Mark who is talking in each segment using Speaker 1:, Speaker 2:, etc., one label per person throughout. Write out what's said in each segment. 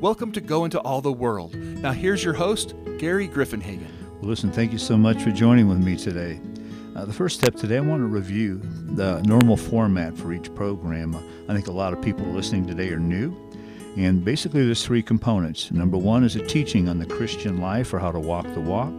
Speaker 1: Welcome to Go Into All the World. Now, here's your host, Gary Griffenhagen.
Speaker 2: Well, listen, thank you so much for joining with me today. Uh, the first step today, I want to review the normal format for each program. I think a lot of people listening today are new. And basically, there's three components. Number one is a teaching on the Christian life or how to walk the walk.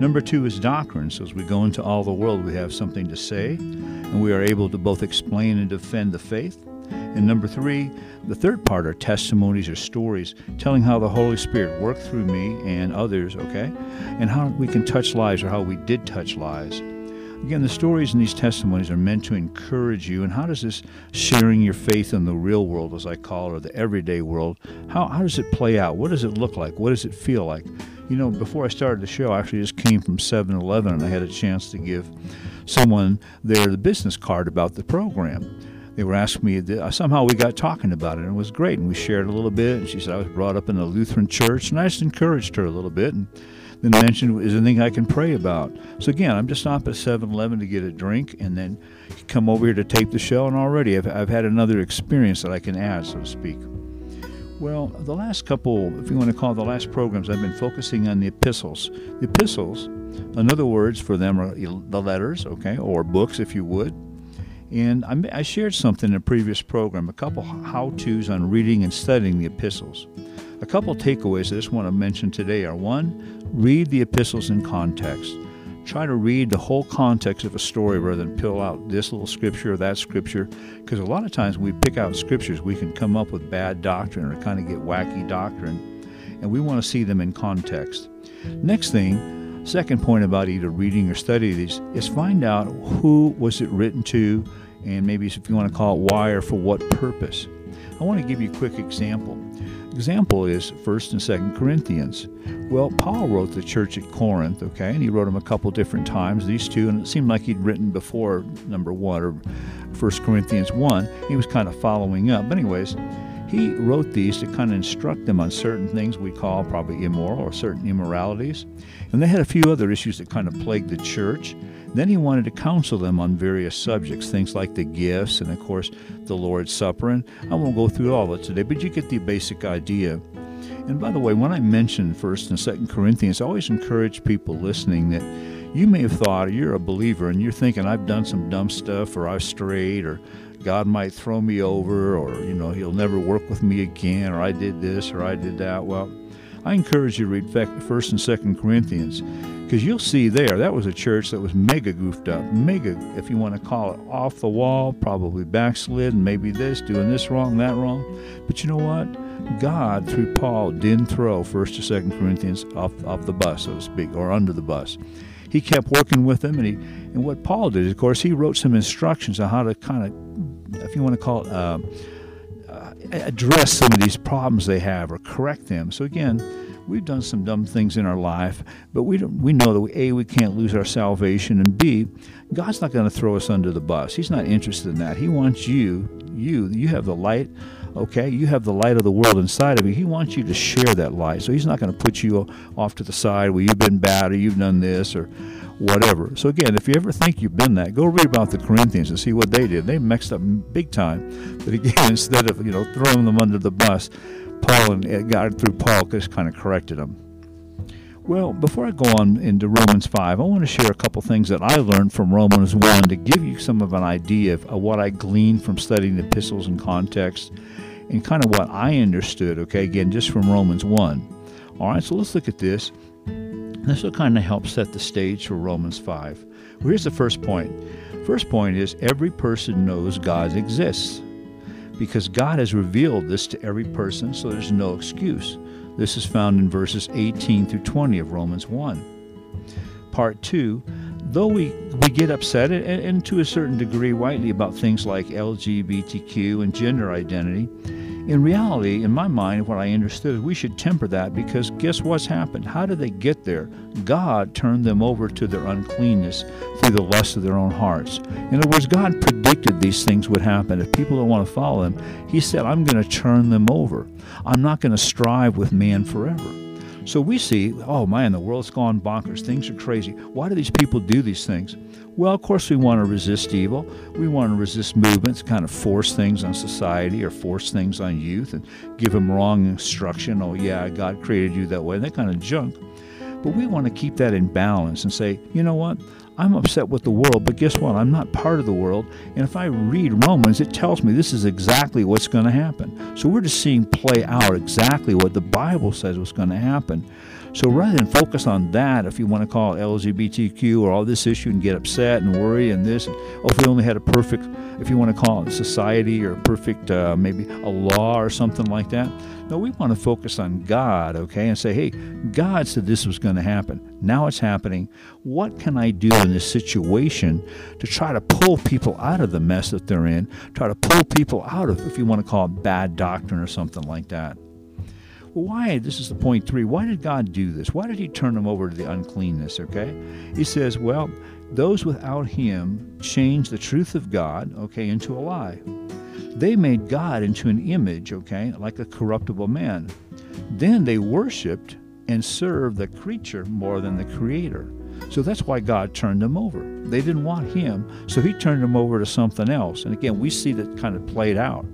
Speaker 2: Number two is doctrine. So as we go into all the world, we have something to say, and we are able to both explain and defend the faith. And number three, the third part are testimonies or stories telling how the Holy Spirit worked through me and others, okay? And how we can touch lives or how we did touch lives. Again, the stories in these testimonies are meant to encourage you. And how does this sharing your faith in the real world, as I call it, or the everyday world, how, how does it play out? What does it look like? What does it feel like? You know, before I started the show, I actually just came from 7 Eleven and I had a chance to give someone there the business card about the program they were asking me, uh, somehow we got talking about it, and it was great. And we shared a little bit. And she said, I was brought up in a Lutheran church, and I just encouraged her a little bit. And then mentioned, is anything I can pray about? So again, I'm just stopped at 7 Eleven to get a drink, and then come over here to tape the show, and already I've, I've had another experience that I can add, so to speak. Well, the last couple, if you want to call the last programs, I've been focusing on the epistles. The epistles, in other words, for them are the letters, okay, or books, if you would. And I shared something in a previous program, a couple how to's on reading and studying the epistles. A couple takeaways I just want to mention today are one, read the epistles in context. Try to read the whole context of a story rather than pill out this little scripture or that scripture, because a lot of times when we pick out scriptures, we can come up with bad doctrine or kind of get wacky doctrine, and we want to see them in context. Next thing, second point about either reading or studying these is find out who was it written to and maybe if you want to call it why or for what purpose. I want to give you a quick example. Example is 1st and 2nd Corinthians. Well, Paul wrote the church at Corinth, okay, and he wrote them a couple different times, these two, and it seemed like he'd written before number 1 or 1 Corinthians 1. He was kind of following up. But anyways, he wrote these to kind of instruct them on certain things we call probably immoral or certain immoralities. And they had a few other issues that kind of plagued the church. Then he wanted to counsel them on various subjects, things like the gifts and, of course, the Lord's Supper. And I won't go through all of it today, but you get the basic idea. And by the way, when I mention 1st and 2nd Corinthians, I always encourage people listening that you may have thought you're a believer and you're thinking, I've done some dumb stuff or I've strayed or God might throw me over or, you know, he'll never work with me again or I did this or I did that. Well, I encourage you to read 1st and 2nd Corinthians because you'll see there that was a church that was mega goofed up, mega, if you want to call it, off the wall, probably backslid, maybe this, doing this wrong, that wrong. But you know what? God, through Paul, didn't throw 1st or 2nd Corinthians off, off the bus, so to speak, or under the bus. He kept working with them, and he and what Paul did, of course, he wrote some instructions on how to kind of, if you want to call it, uh, uh, address some of these problems they have or correct them. So again, we've done some dumb things in our life, but we don't, we know that we, a we can't lose our salvation, and b God's not going to throw us under the bus. He's not interested in that. He wants you, you, you have the light. Okay, you have the light of the world inside of you. He wants you to share that light. So he's not going to put you off to the side where you've been bad or you've done this or whatever. So again, if you ever think you've been that, go read about the Corinthians and see what they did. They messed up big time. But again, instead of you know throwing them under the bus, Paul and God through Paul just kind of corrected them. Well, before I go on into Romans 5, I want to share a couple things that I learned from Romans 1 to give you some of an idea of, of what I gleaned from studying the epistles in context and kind of what I understood, okay, again, just from Romans 1. All right, so let's look at this. This will kind of help set the stage for Romans 5. Well, here's the first point. First point is every person knows God exists because God has revealed this to every person, so there's no excuse. This is found in verses 18 through 20 of Romans 1. Part 2 Though we, we get upset, and, and to a certain degree rightly, about things like LGBTQ and gender identity, in reality, in my mind, what I understood is we should temper that because guess what's happened? How did they get there? God turned them over to their uncleanness through the lust of their own hearts. In other words, God predicted these things would happen. If people don't want to follow Him, He said, I'm going to turn them over. I'm not going to strive with man forever. So we see, oh man, the world's gone bonkers. Things are crazy. Why do these people do these things? Well, of course, we want to resist evil. We want to resist movements, kind of force things on society or force things on youth and give them wrong instruction. Oh, yeah, God created you that way. That kind of junk. But we want to keep that in balance and say, you know what? I'm upset with the world, but guess what? I'm not part of the world. And if I read Romans, it tells me this is exactly what's going to happen. So we're just seeing play out exactly what the Bible says was going to happen. So rather than focus on that, if you want to call LGBTQ or all this issue and get upset and worry and this, oh, if we only had a perfect, if you want to call it society or perfect, uh, maybe a law or something like that. No, we want to focus on God, okay, and say, hey, God said this was going to happen. Now it's happening. What can I do in this situation to try to pull people out of the mess that they're in? Try to pull people out of, if you want to call it bad doctrine or something like that. Why? This is the point three. Why did God do this? Why did He turn them over to the uncleanness? Okay, He says, well, those without Him changed the truth of God, okay, into a lie. They made God into an image, okay, like a corruptible man. Then they worshiped and served the creature more than the Creator. So that's why God turned them over. They didn't want Him, so He turned them over to something else. And again, we see that kind of played out.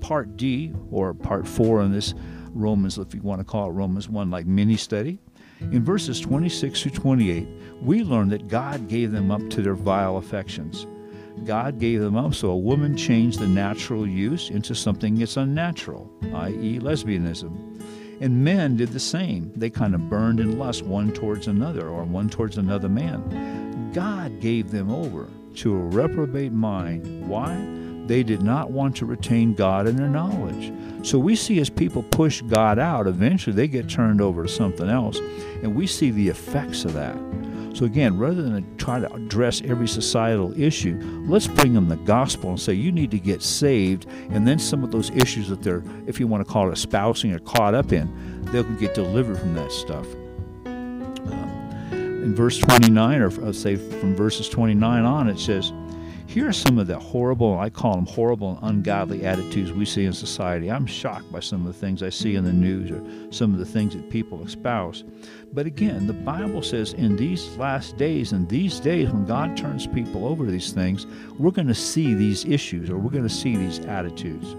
Speaker 2: Part D, or part four in this Romans, if you want to call it Romans 1, like mini study. In verses 26 through 28, we learn that God gave them up to their vile affections. God gave them up so a woman changed the natural use into something that's unnatural, i.e., lesbianism. And men did the same. They kind of burned in lust one towards another or one towards another man. God gave them over to a reprobate mind. Why? They did not want to retain God in their knowledge. So we see as people push God out, eventually they get turned over to something else. And we see the effects of that. So again, rather than try to address every societal issue, let's bring them the gospel and say you need to get saved, and then some of those issues that they're, if you want to call it espousing or caught up in, they'll get delivered from that stuff. Um, in verse 29, or I'll say from verses 29 on, it says, here are some of the horrible, I call them horrible and ungodly attitudes we see in society. I'm shocked by some of the things I see in the news or some of the things that people espouse. But again, the Bible says in these last days in these days when God turns people over to these things, we're going to see these issues or we're going to see these attitudes.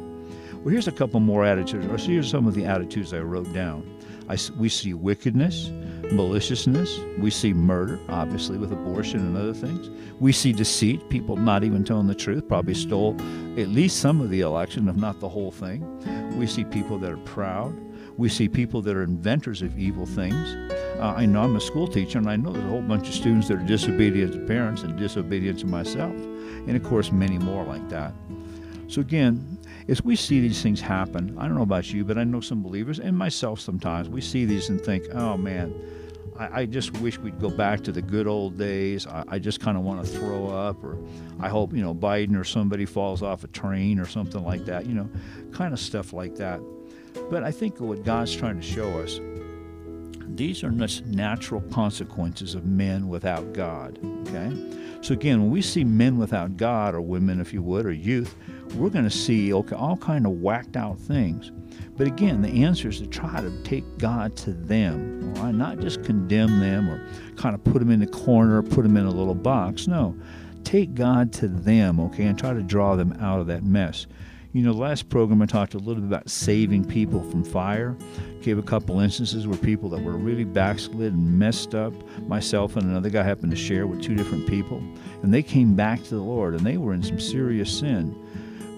Speaker 2: Well, here's a couple more attitudes, or here's some of the attitudes I wrote down. I, we see wickedness, maliciousness. We see murder, obviously, with abortion and other things. We see deceit, people not even telling the truth, probably stole at least some of the election, if not the whole thing. We see people that are proud. We see people that are inventors of evil things. Uh, I know I'm a school teacher, and I know there's a whole bunch of students that are disobedient to parents and disobedient to myself, and of course, many more like that. So, again, as we see these things happen, I don't know about you, but I know some believers and myself sometimes, we see these and think, oh man, I, I just wish we'd go back to the good old days. I, I just kind of want to throw up, or I hope, you know, Biden or somebody falls off a train or something like that, you know, kind of stuff like that. But I think what God's trying to show us, these are just natural consequences of men without God, okay? So again, when we see men without God, or women, if you would, or youth, we're going to see all kind of whacked out things. But again, the answer is to try to take God to them, not just condemn them or kind of put them in the corner, or put them in a little box. No, take God to them, okay, and try to draw them out of that mess. You know, last program I talked a little bit about saving people from fire. Gave a couple instances where people that were really backslid and messed up, myself and another guy happened to share with two different people, and they came back to the Lord and they were in some serious sin.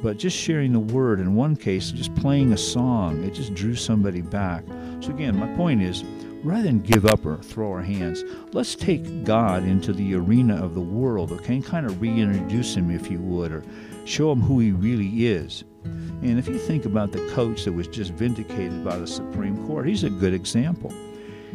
Speaker 2: But just sharing the word in one case, just playing a song, it just drew somebody back. So, again, my point is rather than give up or throw our hands, let's take God into the arena of the world, okay, and kind of reintroduce Him, if you would, or show Him who He really is. And if you think about the coach that was just vindicated by the Supreme Court, he's a good example.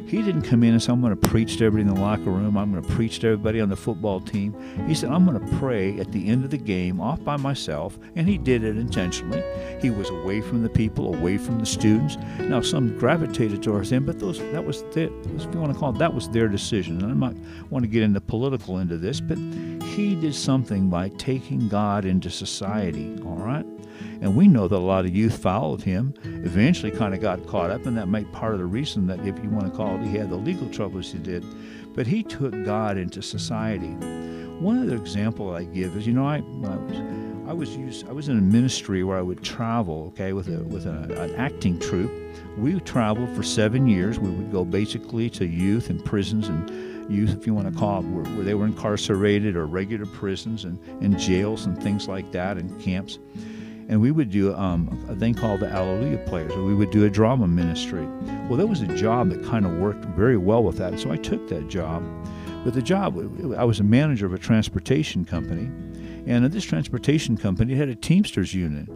Speaker 2: He didn't come in and say, I'm going to preach to everybody in the locker room. I'm going to preach to everybody on the football team. He said, I'm going to pray at the end of the game off by myself. And he did it intentionally. He was away from the people, away from the students. Now, some gravitated towards him, but those that was their, if you want to call it, that was their decision. And I might want to get into the political into this, but he did something by taking God into society, all right? And we know that a lot of youth followed him, eventually kind of got caught up, and that might part of the reason that, if you want to call it, he had the legal troubles he did. But he took God into society. One other example I give is, you know, I, I was, I was used, I was in a ministry where I would travel, okay, with a, with a, an acting troupe. We traveled for seven years. We would go basically to youth and prisons and youth, if you want to call it, where, where they were incarcerated or regular prisons and, and jails and things like that and camps and we would do um, a thing called the Alleluia Players. Or we would do a drama ministry. Well, that was a job that kind of worked very well with that, so I took that job. But the job, I was a manager of a transportation company, and this transportation company had a Teamsters unit.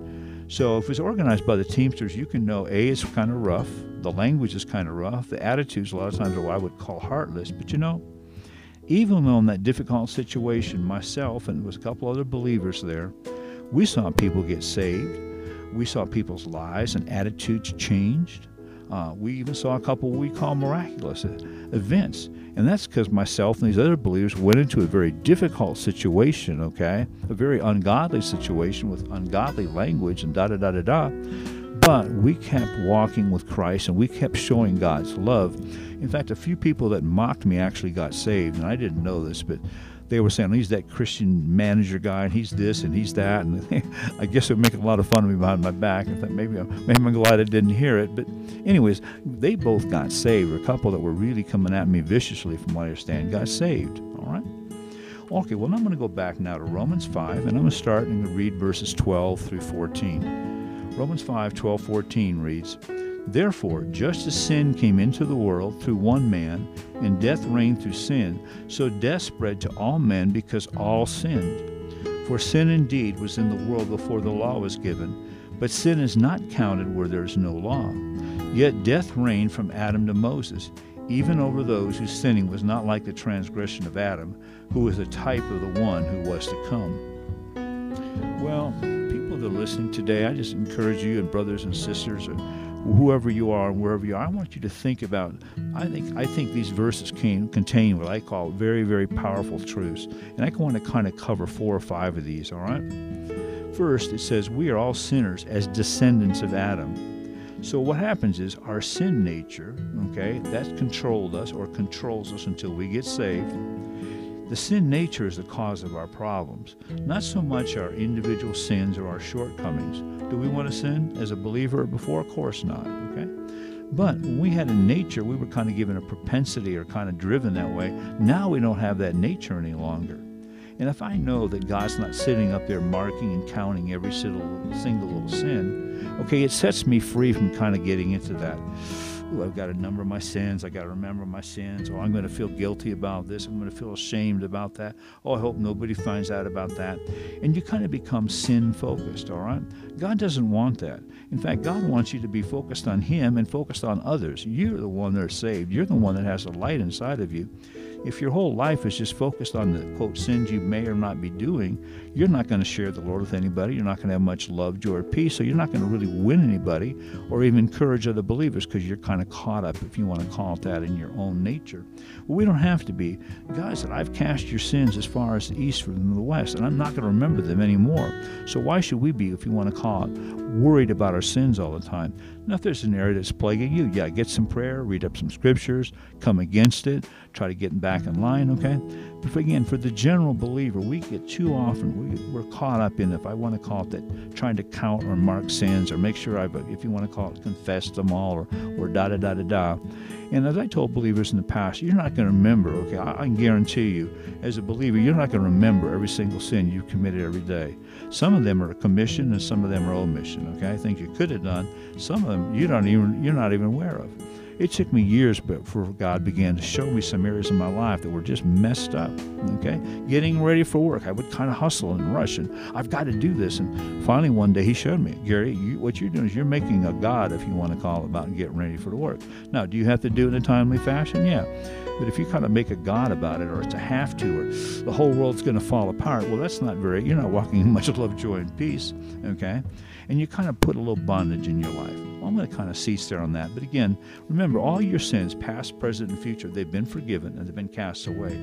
Speaker 2: So if it was organized by the Teamsters, you can know A, it's kind of rough, the language is kind of rough, the attitudes a lot of times are what I would call heartless, but you know, even though in that difficult situation, myself and there was a couple other believers there, we saw people get saved. We saw people's lives and attitudes changed. Uh, we even saw a couple we call miraculous events. And that's because myself and these other believers went into a very difficult situation, okay? A very ungodly situation with ungodly language and da da da da da. But we kept walking with Christ and we kept showing God's love. In fact, a few people that mocked me actually got saved, and I didn't know this, but they were saying he's that Christian manager guy, and he's this and he's that, and I guess they're making a lot of fun of me behind my back. I thought maybe maybe I'm glad I didn't hear it, but anyways, they both got saved. A couple that were really coming at me viciously, from what I understand, got saved. All right. Okay, well, I'm going to go back now to Romans 5, and I'm going to start and read verses 12 through 14. Romans 5, 12, 14 reads, Therefore, just as sin came into the world through one man, and death reigned through sin, so death spread to all men because all sinned. For sin indeed was in the world before the law was given, but sin is not counted where there is no law. Yet death reigned from Adam to Moses, even over those whose sinning was not like the transgression of Adam, who was a type of the one who was to come. Well, people that are listening today, I just encourage you and brothers and sisters, whoever you are and wherever you are, I want you to think about. I think I think these verses can contain what I call very very powerful truths, and I want to kind of cover four or five of these. All right. First, it says we are all sinners as descendants of Adam. So what happens is our sin nature, okay, that controlled us or controls us until we get saved. The sin nature is the cause of our problems, not so much our individual sins or our shortcomings. Do we want to sin as a believer before? Of course not, okay? But when we had a nature, we were kind of given a propensity or kind of driven that way. Now we don't have that nature any longer. And if I know that God's not sitting up there marking and counting every single, single little sin, okay, it sets me free from kind of getting into that ooh, I've got to number my sins. I got to remember my sins. Oh, I'm going to feel guilty about this. I'm going to feel ashamed about that. Oh, I hope nobody finds out about that. And you kind of become sin focused, all right? God doesn't want that. In fact, God wants you to be focused on Him and focused on others. You're the one that's saved. You're the one that has a light inside of you if your whole life is just focused on the quote sins you may or not be doing, you're not going to share the Lord with anybody. You're not going to have much love, joy, or peace. So you're not going to really win anybody or even encourage other believers because you're kind of caught up, if you want to call it that, in your own nature. Well, we don't have to be. God said, I've cast your sins as far as the east from the west, and I'm not going to remember them anymore. So why should we be, if you want to call it, worried about our sins all the time? Now, if there's an area that's plaguing you, yeah, get some prayer, read up some scriptures, come against it, try to get back in line, okay? But again, for the general believer, we get too often, we, we're caught up in, if I want to call it that, trying to count or mark sins or make sure I've, if you want to call it, confess them all or, or da da da da da. And as I told believers in the past, you're not going to remember, okay? I, I can guarantee you, as a believer, you're not going to remember every single sin you've committed every day. Some of them are commission and some of them are omission. Okay, things you could have done. Some of them you don't even you're not even aware of. It took me years before God began to show me some areas in my life that were just messed up. Okay, getting ready for work, I would kind of hustle and rush, and I've got to do this. And finally, one day, He showed me, Gary, you, what you're doing is you're making a God, if you want to call it, about getting ready for the work. Now, do you have to do it in a timely fashion? Yeah. But if you kind of make a God about it, or it's a have to, or the whole world's going to fall apart, well, that's not very, you're not walking in much love, joy, and peace, okay? And you kind of put a little bondage in your life. Well, I'm going to kind of cease there on that. But again, remember, all your sins, past, present, and future, they've been forgiven and they've been cast away.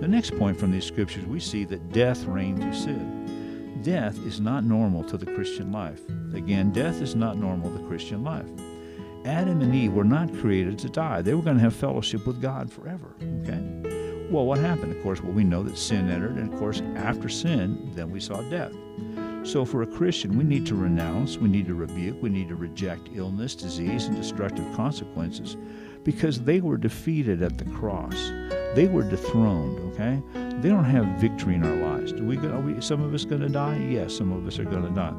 Speaker 2: The next point from these scriptures, we see that death reigned through sin. Death is not normal to the Christian life. Again, death is not normal to the Christian life. Adam and Eve were not created to die. They were going to have fellowship with God forever. Okay? Well, what happened? Of course, well, we know that sin entered, and of course, after sin, then we saw death. So, for a Christian, we need to renounce, we need to rebuke, we need to reject illness, disease, and destructive consequences because they were defeated at the cross. They were dethroned, okay? They don't have victory in our lives. Do we, are we some of us going to die? Yes, some of us are going to die.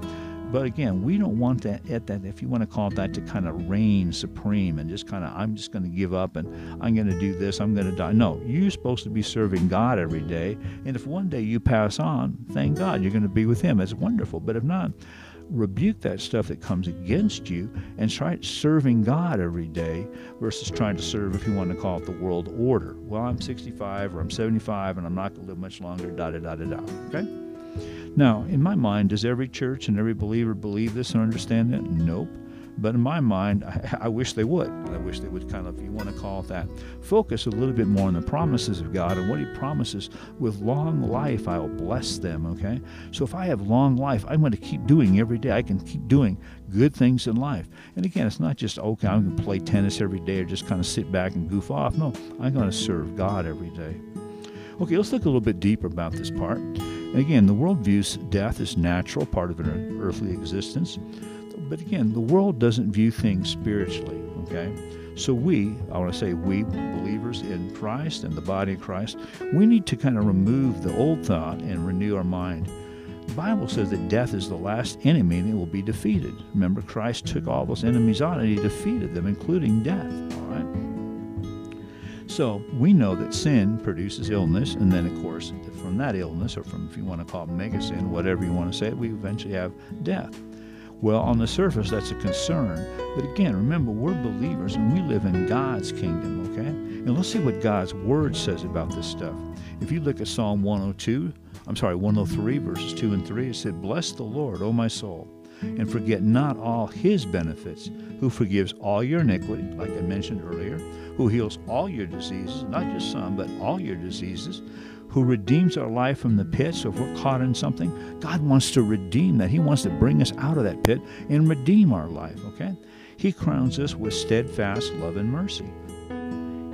Speaker 2: But again, we don't want that at that if you want to call it that to kind of reign supreme and just kind of I'm just going to give up and I'm going to do this, I'm going to die. No, you're supposed to be serving God every day. And if one day you pass on, thank God you're going to be with him. It's wonderful. But if not, rebuke that stuff that comes against you and try serving God every day versus trying to serve, if you want to call it the world order. Well, I'm 65 or I'm 75 and I'm not going to live much longer, da da da da da. Okay? Now, in my mind, does every church and every believer believe this and understand that? Nope. But in my mind, I, I, wish they would. I wish they would kind of, if you want to call it that, focus a little bit more on the promises of God and what He promises. With long life, I will bless them, okay? So if I have long life, I'm going to keep doing every day. I can keep doing good things in life. And again, it's not just, okay, I'm going to play tennis every day or just kind of sit back and goof off. No, I'm going to serve God every day. Okay, let's look a little bit deeper about this part. Again, the world views death as natural, part of an earthly existence. But again, the world doesn't view things spiritually, okay? So we, I want to say we, believers in Christ and the body of Christ, we need to kind of remove the old thought and renew our mind. The Bible says that death is the last enemy that will be defeated. Remember, Christ took all those enemies on and he defeated them, including death. All right? So we know that sin produces illness, and then, of course, from that illness, or from, if you want to call it mega sin, whatever you want to say, we eventually have death. Well, on the surface, that's a concern. But again, remember, we're believers and we live in God's kingdom, okay? And let's see what God's word says about this stuff. If you look at Psalm 102, I'm sorry, 103, verses 2 and 3, it said, Bless the Lord, O my soul and forget not all his benefits, who forgives all your iniquity, like I mentioned earlier, who heals all your diseases, not just some, but all your diseases, who redeems our life from the pit. So if we're caught in something, God wants to redeem that. He wants to bring us out of that pit and redeem our life, okay? He crowns us with steadfast love and mercy.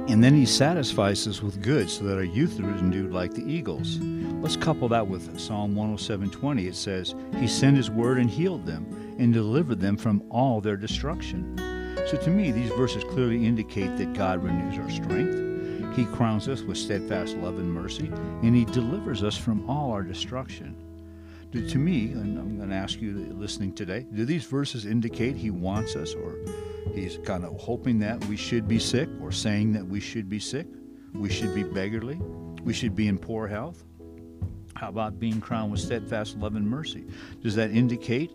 Speaker 2: And then he satisfies us with good so that our youth is renewed like the eagles. Let's couple that with Psalm 107:20. It says, He sent His word and healed them and delivered them from all their destruction. So to me, these verses clearly indicate that God renews our strength. He crowns us with steadfast love and mercy, and He delivers us from all our destruction. Do, to me, and I'm going to ask you listening today, do these verses indicate He wants us or He's kind of hoping that we should be sick or saying that we should be sick. We should be beggarly. We should be in poor health. How about being crowned with steadfast love and mercy? Does that indicate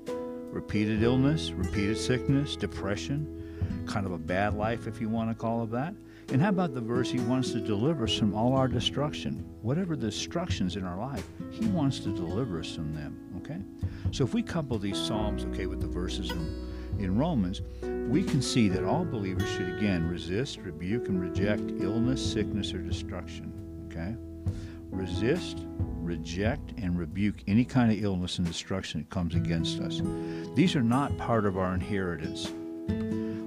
Speaker 2: repeated illness, repeated sickness, depression, kind of a bad life, if you want to call it that? And how about the verse, He wants to deliver us from all our destruction? Whatever the destructions in our life, He wants to deliver us from them, okay? So if we couple these Psalms, okay, with the verses in in Romans, we can see that all believers should again resist, rebuke, and reject illness, sickness, or destruction. Okay? Resist, reject, and rebuke any kind of illness and destruction that comes against us. These are not part of our inheritance.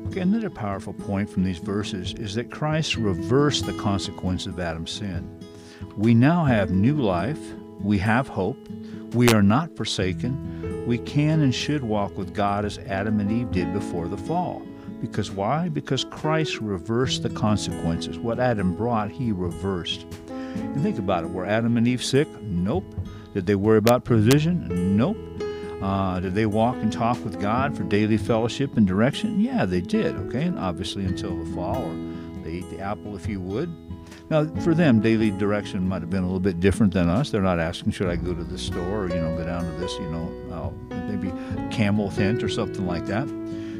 Speaker 2: Okay, another powerful point from these verses is that Christ reversed the consequence of Adam's sin. We now have new life, we have hope, we are not forsaken. We can and should walk with God as Adam and Eve did before the fall. Because why? Because Christ reversed the consequences. What Adam brought, he reversed. And think about it. Were Adam and Eve sick? Nope. Did they worry about provision? Nope. Uh, did they walk and talk with God for daily fellowship and direction? Yeah, they did, okay? And obviously until the fall, or they ate the apple if you would. Now, for them, daily direction might have been a little bit different than us. They're not asking, should I go to this store or, you know, go down to this, you know, uh, maybe camel tent or something like that.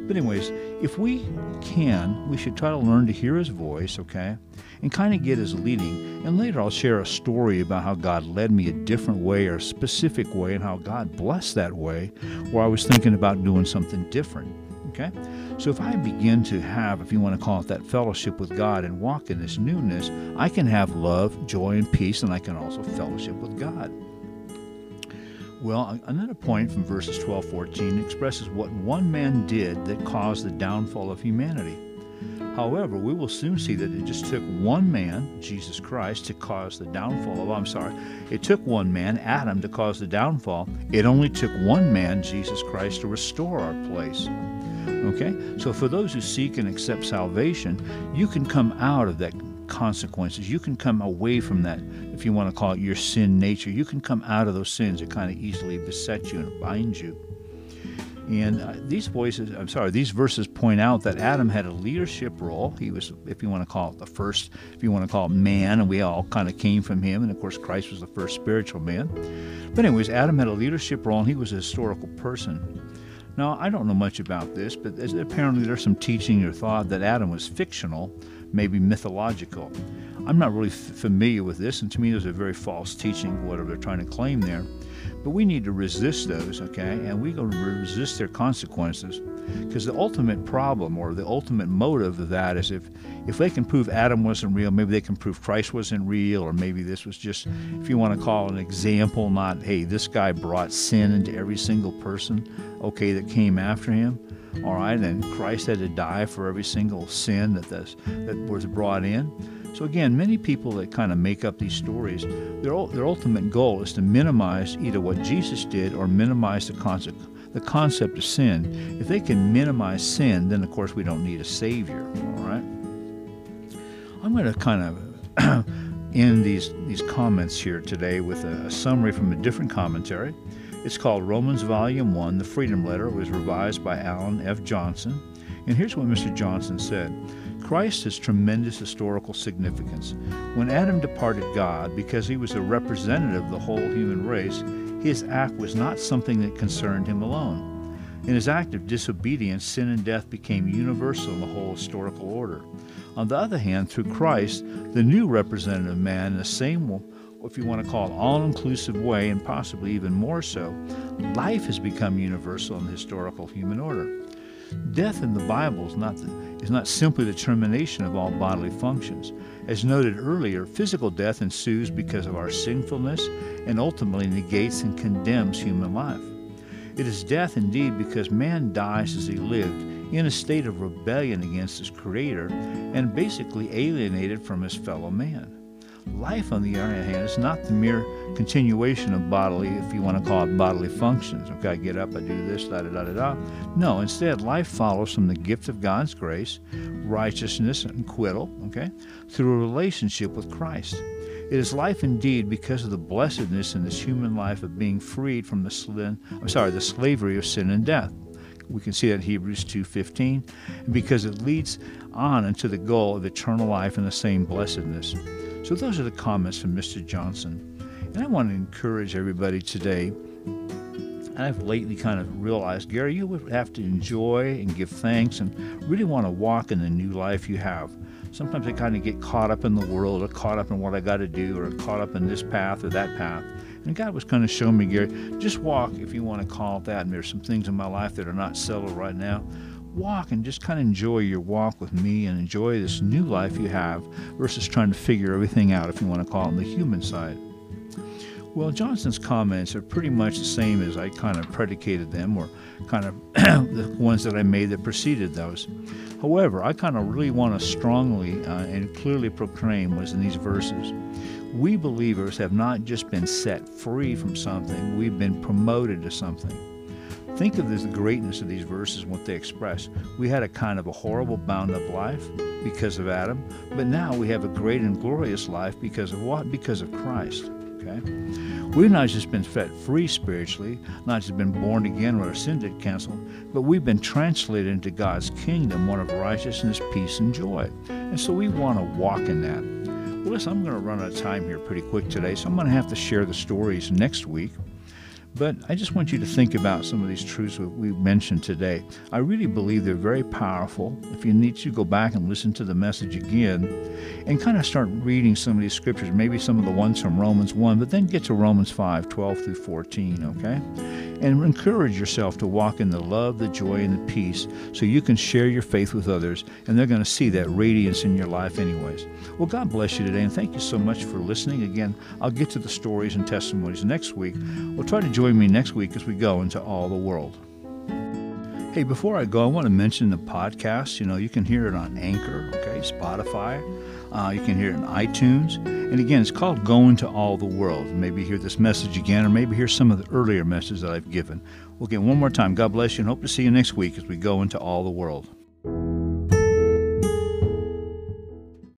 Speaker 2: But, anyways, if we can, we should try to learn to hear his voice, okay, and kind of get his leading. And later I'll share a story about how God led me a different way or a specific way and how God blessed that way where I was thinking about doing something different. Okay? So if I begin to have, if you want to call it that fellowship with God and walk in this newness, I can have love, joy, and peace, and I can also fellowship with God. Well, another point from verses 12 14 expresses what one man did that caused the downfall of humanity. However, we will soon see that it just took one man, Jesus Christ, to cause the downfall of, I'm sorry, it took one man, Adam, to cause the downfall. It only took one man, Jesus Christ, to restore our place. Okay? So for those who seek and accept salvation, you can come out of that consequences. You can come away from that, if you want to call it your sin nature. You can come out of those sins that kind of easily beset you and bind you. And uh, these voices, I'm sorry, these verses point out that Adam had a leadership role. He was, if you want to call it the first, if you want to call it man, and we all kind of came from him. And of course, Christ was the first spiritual man. But, anyways, Adam had a leadership role, and he was a historical person. Now, I don't know much about this, but apparently there's some teaching or thought that Adam was fictional, maybe mythological. I'm not really f- familiar with this, and to me, there's a very false teaching, whatever they're trying to claim there. But we need to resist those, okay? And we're going to resist their consequences. Because the ultimate problem or the ultimate motive of that is if, if they can prove Adam wasn't real, maybe they can prove Christ wasn't real, or maybe this was just, if you want to call an example, not, hey, this guy brought sin into every single person, okay, that came after him. All right, and Christ had to die for every single sin that, this, that was brought in. So again, many people that kind of make up these stories, their, their ultimate goal is to minimize either what Jesus did or minimize the concept, the concept of sin. If they can minimize sin, then of course we don't need a savior. All right. I'm going to kind of end these these comments here today with a, a summary from a different commentary. It's called Romans Volume 1, The Freedom Letter. It was revised by Alan F. Johnson. And here's what Mr. Johnson said Christ has tremendous historical significance. When Adam departed God because he was a representative of the whole human race, his act was not something that concerned him alone. In his act of disobedience, sin and death became universal in the whole historical order. On the other hand, through Christ, the new representative man, in the same, if you want to call it, all inclusive way, and possibly even more so, life has become universal in the historical human order. Death in the Bible is not, the, is not simply the termination of all bodily functions. As noted earlier, physical death ensues because of our sinfulness and ultimately negates and condemns human life. It is death indeed because man dies as he lived, in a state of rebellion against his Creator and basically alienated from his fellow man. Life, on the other hand, is not the mere continuation of bodily, if you want to call it bodily functions. Okay, I get up, I do this, da da da da da. No, instead, life follows from the gift of God's grace, righteousness, and acquittal, okay, through a relationship with Christ. It is life indeed because of the blessedness in this human life of being freed from the sin, I'm sorry, the slavery of sin and death. We can see that in Hebrews 2:15, because it leads on into the goal of eternal life and the same blessedness. So those are the comments from Mr. Johnson. And I want to encourage everybody today. And I've lately kind of realized, Gary, you would have to enjoy and give thanks and really want to walk in the new life you have. Sometimes I kind of get caught up in the world or caught up in what I got to do or caught up in this path or that path. And God was kind of showing me, Gary, just walk if you want to call it that. And there's some things in my life that are not settled right now walk and just kind of enjoy your walk with me and enjoy this new life you have versus trying to figure everything out, if you want to call it the human side. Well, Johnson's comments are pretty much the same as I kind of predicated them, or kind of the ones that I made that preceded those. However, I kind of really want to strongly uh, and clearly proclaim was in these verses. We believers have not just been set free from something, we've been promoted to something. Think of this, the greatness of these verses and what they express. We had a kind of a horrible bound up life because of Adam, but now we have a great and glorious life because of what? Because of Christ. okay? We've not just been set free spiritually, not just been born again or our sin did canceled, but we've been translated into God's kingdom, one of righteousness, peace, and joy. And so we want to walk in that. Well, listen, I'm going to run out of time here pretty quick today, so I'm going to have to share the stories next week. But I just want you to think about some of these truths that we mentioned today. I really believe they're very powerful. If you need to go back and listen to the message again and kind of start reading some of these scriptures, maybe some of the ones from Romans 1, but then get to Romans 5 12 through 14, okay? And encourage yourself to walk in the love, the joy, and the peace so you can share your faith with others and they're going to see that radiance in your life, anyways. Well, God bless you today and thank you so much for listening. Again, I'll get to the stories and testimonies next week. We'll try to join join me next week as we go into all the world. Hey, before I go, I want to mention the podcast. You know, you can hear it on Anchor, okay, Spotify. Uh, you can hear it on iTunes. And again, it's called Going to All the World. Maybe hear this message again, or maybe hear some of the earlier messages that I've given. Well, again, one more time, God bless you, and hope to see you next week as we go into all the world.